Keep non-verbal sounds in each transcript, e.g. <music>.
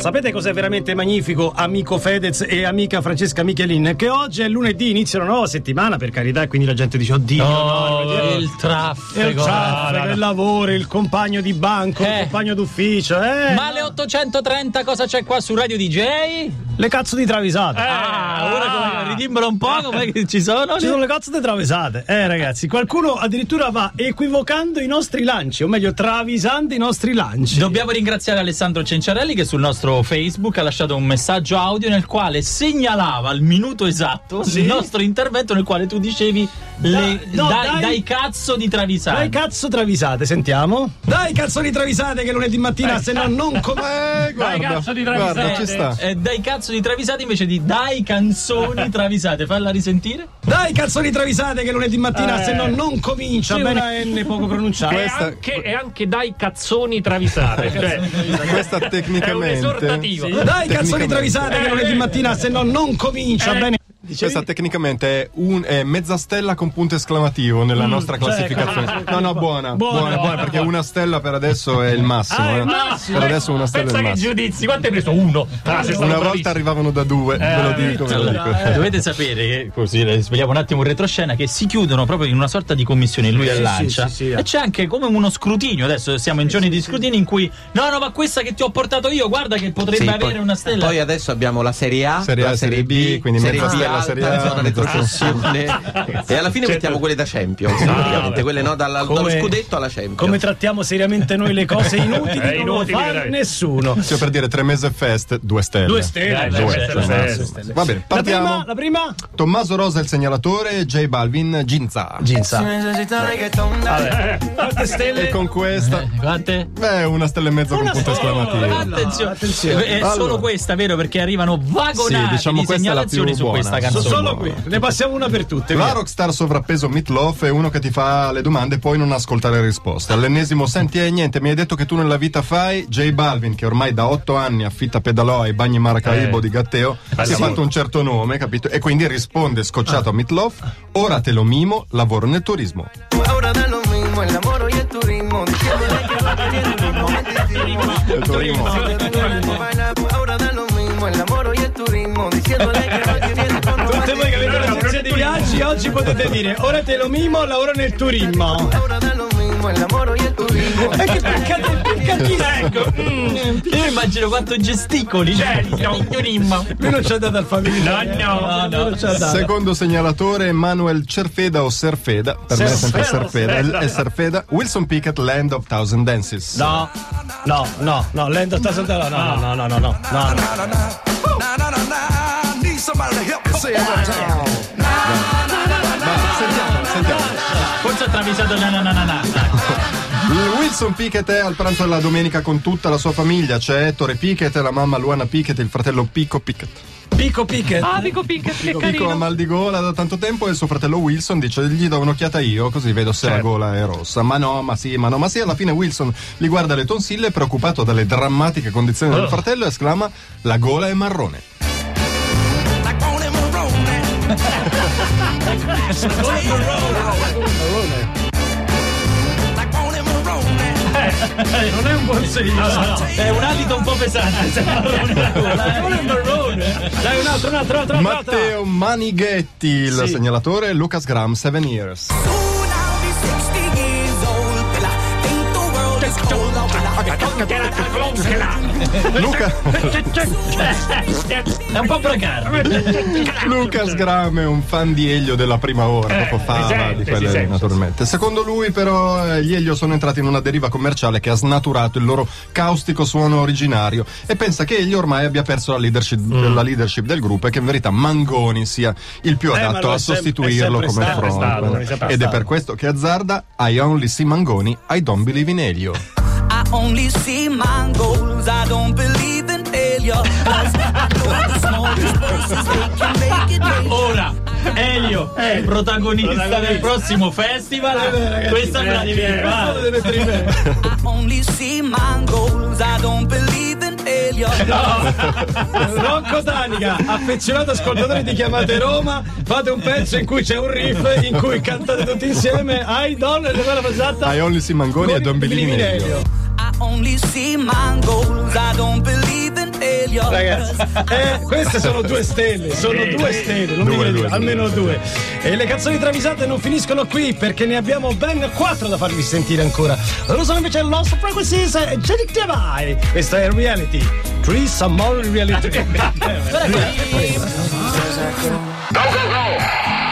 sapete cos'è veramente magnifico, amico Fedez e amica Francesca Michelin? Che oggi è lunedì, inizia una nuova settimana, per carità, e quindi la gente dice: Oddio, Oh, no, no, il traffico. il traffico, No, il lavoro, il compagno di banco, il Eh. compagno d'ufficio, eh. Ma alle 830 cosa c'è qua su Radio DJ? Le cazzo di travisate. Ah, ora come ridimmelo un po' com'è che ci sono? Ci sono le cazzo di travisate. Eh, ragazzi, qualcuno addirittura va equivocando i nostri lanci, o meglio, travisando i nostri lanci. Dobbiamo ringraziare Alessandro Cenciarelli che sul nostro Facebook ha lasciato un messaggio audio nel quale segnalava al minuto esatto Sì. il nostro intervento nel quale tu dicevi le- no, dai, dai. dai cazzo di travisate. Dai cazzo travisate, sentiamo. Dai cazzo di travisate che lunedì mattina se no non come... Eh, <laughs> guarda, cazzo di guarda, travisate. ci sta. Eh, dai cazzo di travisate invece di dai canzoni <laughs> travisate. Falla risentire. Dai cazzo di travisate che lunedì mattina Eh. se no non comincia. Sì, Bene, una- N poco pronunciato. E anche, e anche dai cazzoni travisate. <laughs> Cioè, Questa è un tecnicamente esortativo. Dai cazzo di Tecnicamente. travisate che lunedì mattina se no non comincia. Eh. Bene. Questa tecnicamente è, un, è mezza stella con punto esclamativo nella nostra classificazione. <laughs> No, no, buona, buona, Buona, buona, perché una stella per adesso è il massimo. Ah, è il eh. massimo. Per adesso una stella è Pensa il che massimo. giudizi, quanto hai preso? Uno. Ah, Una volta bravissimo. arrivavano da due, ve lo dico, ve lo dico. Allora, dovete sapere che così eh, svegliamo un attimo un retroscena che si chiudono proprio in una sorta di commissione lui e Lancia sì, sì, eh. e c'è anche come uno scrutinio adesso siamo in giorni di scrutinio in cui no no ma questa che ti ho portato io guarda che potrebbe Sì, avere poi- una stella Poi adesso abbiamo la Serie A, Serie A, la Serie B, quindi Serie mezza B stella, alta, Serie A, zona mezza retrocessione. e alla fine mettiamo quelle da Champions, praticamente, quelle no, dalla- dallo Come- scudetto alla Champions. Come trattiamo seriamente noi le cose <laughs> inutili, È non lo nessuno. Cioè per dire tre mese fest, due stelle. Due stelle, Eh, due stelle, stelle, due stelle. Va bene, La prima, partiamo. la prima? Tommaso Rosa il segnalatore, J Balvin Ginza. Ginza. Eh, Quante E stelle? con questa, Quante? beh, una stella e mezzo con Una punto stella. esclamativo. attenzione, attenzione. è Allora. solo questa vero perché arrivano vagonati Sì, diciamo di la segnalazioni su buona. questa So- canzone Solo qui. Ne passiamo una per tutte. La via. rockstar sovrappeso Meatloaf è uno che ti fa le domande e poi non ascolta le risposte. All'ennesimo, senti, eh, niente, mi hai detto che tu nella vita fai. J Balvin, che ormai da otto anni affitta pedalò ai bagni Maracaibo Eh. di Gatteo, si sì. è fatto un certo nome, capito? E quindi risponde scocciato a Meatloaf: Ora te lo mimo, lavoro nel turismo. Ahora da lo mismo el amor y el turismo, tiene el ritmo, Il turismo. Oggi potete dire ora te lo mimo, lavoro nel turismo. Ahora da lo mismo el amor y el turismo. E che piccate, piccatissimo. Ecco. io immagino quanto gesticoli Certo. Lui non c'è dato al familiare. No, no, no, non c'è dato. Secondo segnalatore Manuel Cerfeda o Serfeda, per me è sempre Serfeda. Serfeda, è Serfeda, Wilson Pickett, Land of Thousand Dances. No, no, no, no, lento sta sentendo. No, no, no, no, no, no, no. Sentiamo, sentiamo. forse ha travisato na na na na na Wilson Pickett è al pranzo della domenica con tutta la sua famiglia. C'è Ettore Pickett, la mamma Luana Pickett, il fratello Pico Pickett. Pico Pickett. Ah, Pico Pickett, che Pico ha carino. mal di gola da tanto tempo e il suo fratello Wilson dice gli do un'occhiata io così vedo se la Certo. gola è rossa. Ma no, ma sì, ma no, ma sì. Alla fine Wilson gli guarda le tonsille preoccupato dalle drammatiche condizioni del Oh. fratello e esclama la gola è marrone. Non è un buon segno. è un alito un po' pesante Non è un marrone. Dai, un altro, un altro, un altro, un altro. Matteo Manighetti, il Sì. segnalatore, Lucas Graham, Seven Years. Luca, è un po' precario Lucas Graham è un fan di Elio della prima ora, Eh, dopo sente, di quelle sente. naturalmente. Secondo lui, però, eh, gli Elio sono entrati in una deriva commerciale che ha snaturato il loro caustico suono originario e pensa che Elio ormai abbia perso la leadership, Mm. la leadership del gruppo e che in verità Mangoni sia il più Eh, adatto è a sostituirlo come front. è stato, è Ed per questo che azzarda I only see Mangoni, I don't believe in Elio. I only see my goals, I don't believe in failure. 'Cause I know the smallest voices, they can make it rain. ora Elio è protagonista del prossimo festival questa me la devi fare I only see my goals, I don't believe in failure. Rocco Danica, affezionato ascoltatore di Chiamate Roma, fate un pezzo in cui c'è un riff in cui cantate tutti insieme Idol e dove l'ho fatta? I only see Mangoni, I don't believe in Elio. I only see my goals, I don't believe in failure. ragazzi. <laughs> Eh, queste sono due stelle, sono due stelle, non mi Due, viene di- due, almeno due. E le canzoni travisate non finiscono qui perché ne abbiamo ben quattro da farvi sentire ancora. Loro sono invece Lost Frequencies e Genic Divine. Questa è Reality. Three Some More Reality. <laughs>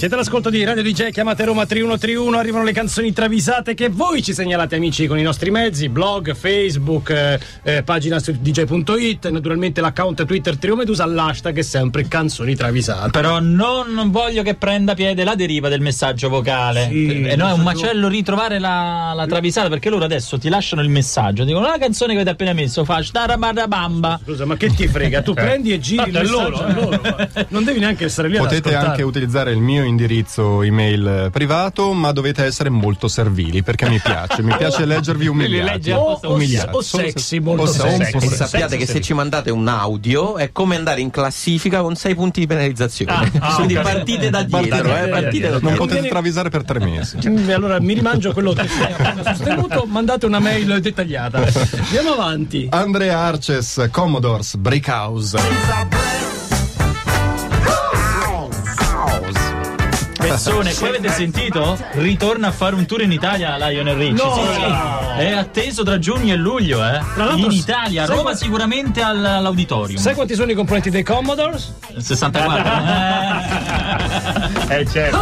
Siete all'ascolto di Radio DJ, chiamate Roma 3131, arrivano le canzoni travisate che voi ci segnalate amici con i nostri mezzi, blog, Facebook, eh, eh, pagina su dj.it, naturalmente l'account Twitter Trio Medusa, l'hashtag è sempre canzoni travisate. Però non voglio che prenda piede la deriva del messaggio vocale. Sì, e no, è un macello ritrovare la, la travisata perché loro adesso ti lasciano il messaggio. Dicono la canzone che avete appena messo fa bamba. Scusa, ma che ti frega? Tu <laughs> prendi e giri Tanto è loro, loro, Non devi neanche essere lì ad Potete anche utilizzare il mio indirizzo email eh, privato, ma dovete essere molto servili perché mi piace. Mi piace <laughs> leggervi umiliati. o, o, Umiliati. o sexy, molto o se- sexy. o E sappiate che se ci mandate un audio è come andare in classifica con 6 punti di penalizzazione. <laughs> Quindi partite da dietro, eh, partite da Non dietro. potete travisare per tre mesi. Mm, Allora mi rimangio quello che appena sostenuto, mandate una mail dettagliata. Andiamo avanti. Andrea Arces, Commodores, Breakhouse. Persone, poi avete sentito? Ritorna a fare un tour in Italia Lionel Ricci. No! Sì, sì. È atteso tra giugno e luglio, eh. In Italia, Roma qua- sicuramente al- all'auditorium. Sai quanti sono i componenti dei Commodores? 64. <laughs> Eh, certo.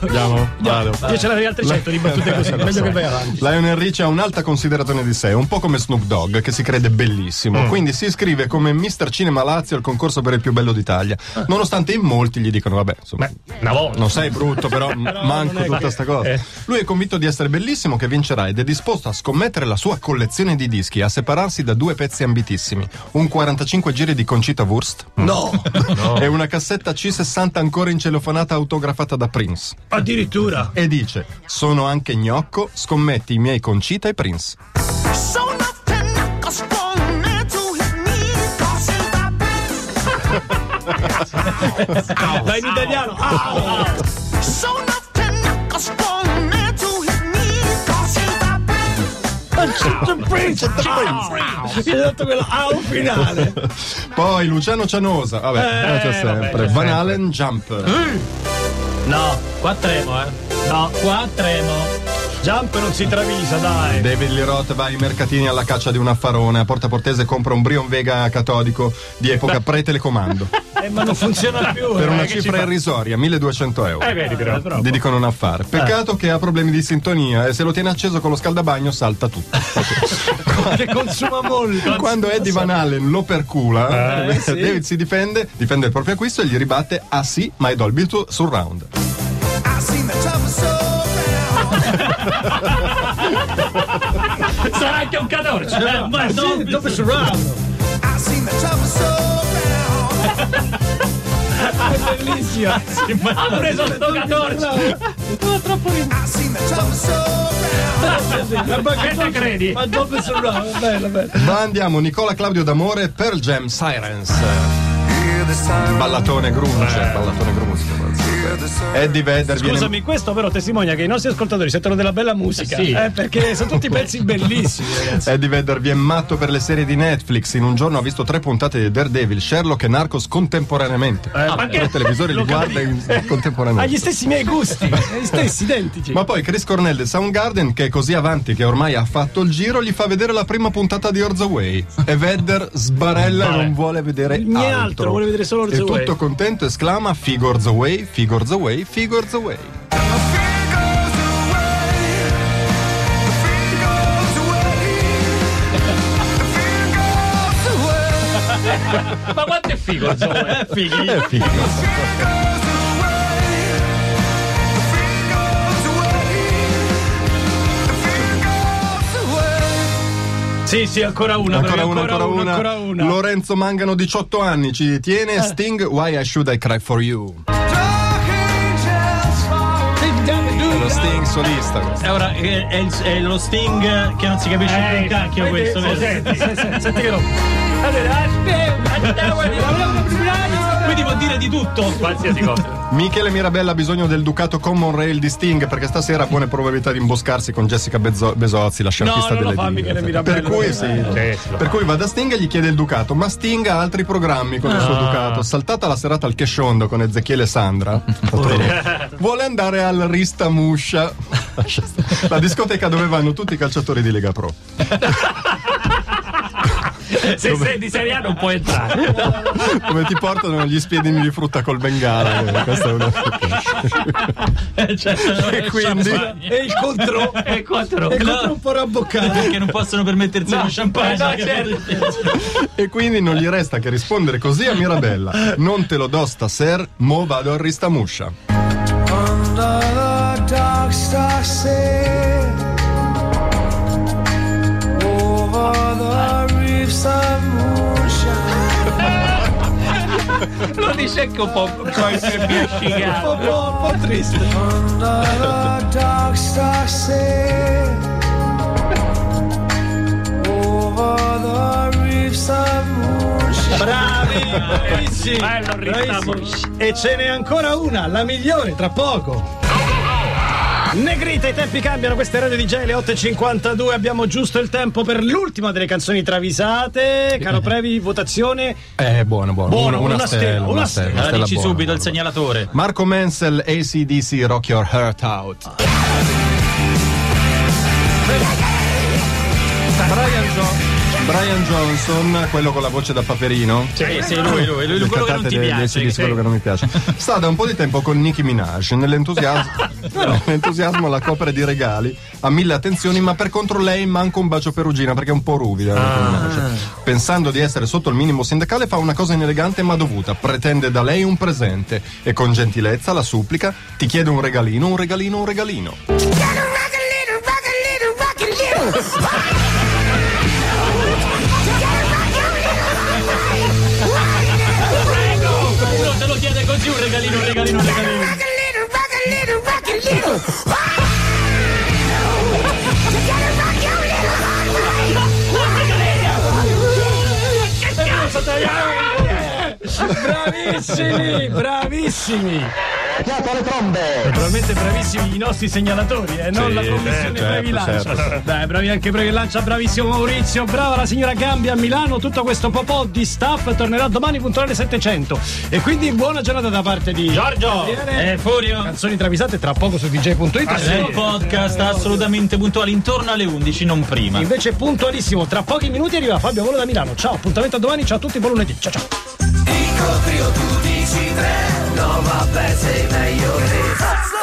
Andiamo? Vado. Io ce l'avrei altre 100 di battute così, meglio so. che vai avanti. Lionel Richie ha un'alta considerazione di sé, un po' come Snoop Dogg, che si crede bellissimo. Mm. Quindi si iscrive come Mr. Cinema Lazio al concorso per il più bello d'Italia. Ah. Nonostante in molti gli dicono, vabbè, insomma, Una volta. non sei brutto, però, <laughs> m- manco tutta che- sta cosa. eh. Lui è convinto di essere bellissimo, che vincerà ed è disposto a scommettere la sua collezione di dischi, a separarsi da due pezzi ambitissimi: un 45 giri di Concita Wurst No, <laughs> e una cassetta C60 ancora incelofanata autografata da Prince. Addirittura. E dice: Sono anche gnocco, scommetti i miei Concita e Prince. Dai in italiano. Ah, Mi hai dato quello A un finale. Poi Luciano Cianosa, vabbè, Eh, c'è sempre. vabbè, Van Halen Jump. No, qua tremo, eh. No, qua tremo. Jump non si travisa, dai. David Lee Roth va ai mercatini alla caccia di un affarone. A Porta Portese compra un Brion Vega catodico di epoca <laughs> pre-telecomando. Eh, ma non funziona più. per eh, una che ci cifra irrisoria, 1200 euro. Eh, vedi però. Gli dicono un affare. Peccato che ha problemi di sintonia e se lo tiene acceso con lo scaldabagno salta tutto. <laughs> Che consuma molto. Quando Eddie Van Halen lo percula, Eh, sì. David si difende, difende il proprio acquisto e gli ribatte: Ah sì, ma è Dolby tu- Surround. Sarà anche un catorcio. Eh, ma Sì, no, dove surround? È bellissimo. ha preso sto seen the trouble so <laughs> Che te credi? Ma dove surround? Bello, bello. Ma andiamo, Nicola Claudio D'Amore, Pearl Jam Sirens. Ballatone grunge, ballatone grunge. Eddie Vedder viene Scusami, questo però testimonia che i nostri ascoltatori sentono della bella musica. Sì. Eh, perché sono tutti pezzi <laughs> bellissimi, ragazzi. Eddie Vedder viene matto per le serie di Netflix. In un giorno ha visto tre puntate di Daredevil, Sherlock e Narcos contemporaneamente. ma che- I televisori li guarda in- Ha gli contemporaneamente. stessi miei gusti, <laughs> gli stessi identici. Ma poi Chris Cornell del Soundgarden, che è così avanti che ormai ha fatto il giro, gli fa vedere la prima puntata di Orza Way. E Vedder sbarella e non vuole vedere Niente altro. altro, vuole vedere solo Orza E Way. tutto contento esclama Figo Orza Way, Figo Orza Way, Figo Orza Way. Ma quanto è figo il Zoe? Eh, fighi. È figo. Sì, sì, ancora una, Ancora una, ancora una. ancora una. Lorenzo Mangano, 18 anni, ci tiene. Sting, Why I Should I Cry For You. Lo lo Sting solista. E ora è, è il- è lo Sting che non si capisce più un cacchio questo, vero? Senti, senti, senti che lo- Quindi vuol dire di tutto. Qualsiasi cosa. Michele Mirabella ha bisogno del Ducato Common Rail di Sting perché stasera ha buone probabilità di imboscarsi con Jessica Bezzo- Besozzi, la sciarpista non lo delle fa dighe. Michele Mirabella. Per cui, sì, Sì, sì, lo per cui va da Sting e gli chiede il Ducato, ma Sting ha altri programmi con il suo Ducato. Saltata la serata al Chesciondo con Ezechiele e Sandra, <laughs> vuole andare al Rista Muscia, <laughs> la discoteca dove vanno tutti i calciatori di Lega Pro. <laughs> <laughs> Se sei di Serie A non puoi entrare. <laughs> Come ti portano gli spiedini di frutta col bengala. eh, Questa è una... <laughs> Cioè, E quindi- E il contro E quattro. e il contro un po' rabboccato. Perché non possono permettersi lo champagne. no, certo. E quindi non gli resta che rispondere così a Mirabella. Non te lo do stasera, mo vado al Ristamuscia. Under the dark star sea, Lo dice anche un po' se mi Un un po' triste. Under the dark star sea, over the reefs of moonshine. Bravi, bravissimi. Bravissimi. E ce n'è ancora una, la migliore, tra poco. Negrita, i tempi cambiano, queste radio DJ le 8.52, abbiamo giusto il tempo per l'ultima delle canzoni travisate. Caro Previ, votazione. Eh, buono, buono. Buono, una, una stella, una una stella. stella. Allora dici buona, subito buona, il segnalatore. Marco Mansell, ACDC, Rock Your Heart Out. Brian, Jo- Brian Johnson, quello con la voce da paperino. Sì, sì, lui, lui, lui, Le quello che non ti piace. AC/DC, quello che non mi piace. Sta da un po' di tempo con Nicki Minaj. Nell'entusiasmo, <laughs> <laughs> nell'entusiasmo la copre di regali, ha mille attenzioni, ma per contro lei manca un bacio perugina perché è un po' ruvida. Nicki Minaj. Pensando di essere sotto il minimo sindacale, fa una cosa inelegante ma dovuta. Pretende da lei un presente e con gentilezza la supplica: ti chiede un regalino, un regalino, un regalino. Uno <laughs> così un regalino, un regalino, un regalino. Bravissimi, bravissimi. Naturalmente bravissimi i nostri segnalatori, eh, non Sì, la commissione certo, Previ Lancia. certo. Dai, bravi anche Previ Lancia, bravissimo Maurizio, brava la signora Gambia a Milano, tutto questo popò di staff tornerà domani puntuale 700. E quindi buona giornata da parte di Giorgio! Gabriele. Eh, Furio! Canzoni travisate tra poco su dj.it. Il podcast assolutamente puntuali intorno alle 11, non prima. Invece puntualissimo, tra pochi minuti arriva Fabio Volo da Milano. Ciao, appuntamento a domani, ciao a tutti, buon lunedì. Ciao ciao. Dico trio, tu dici tre, no vabbè sei meglio te.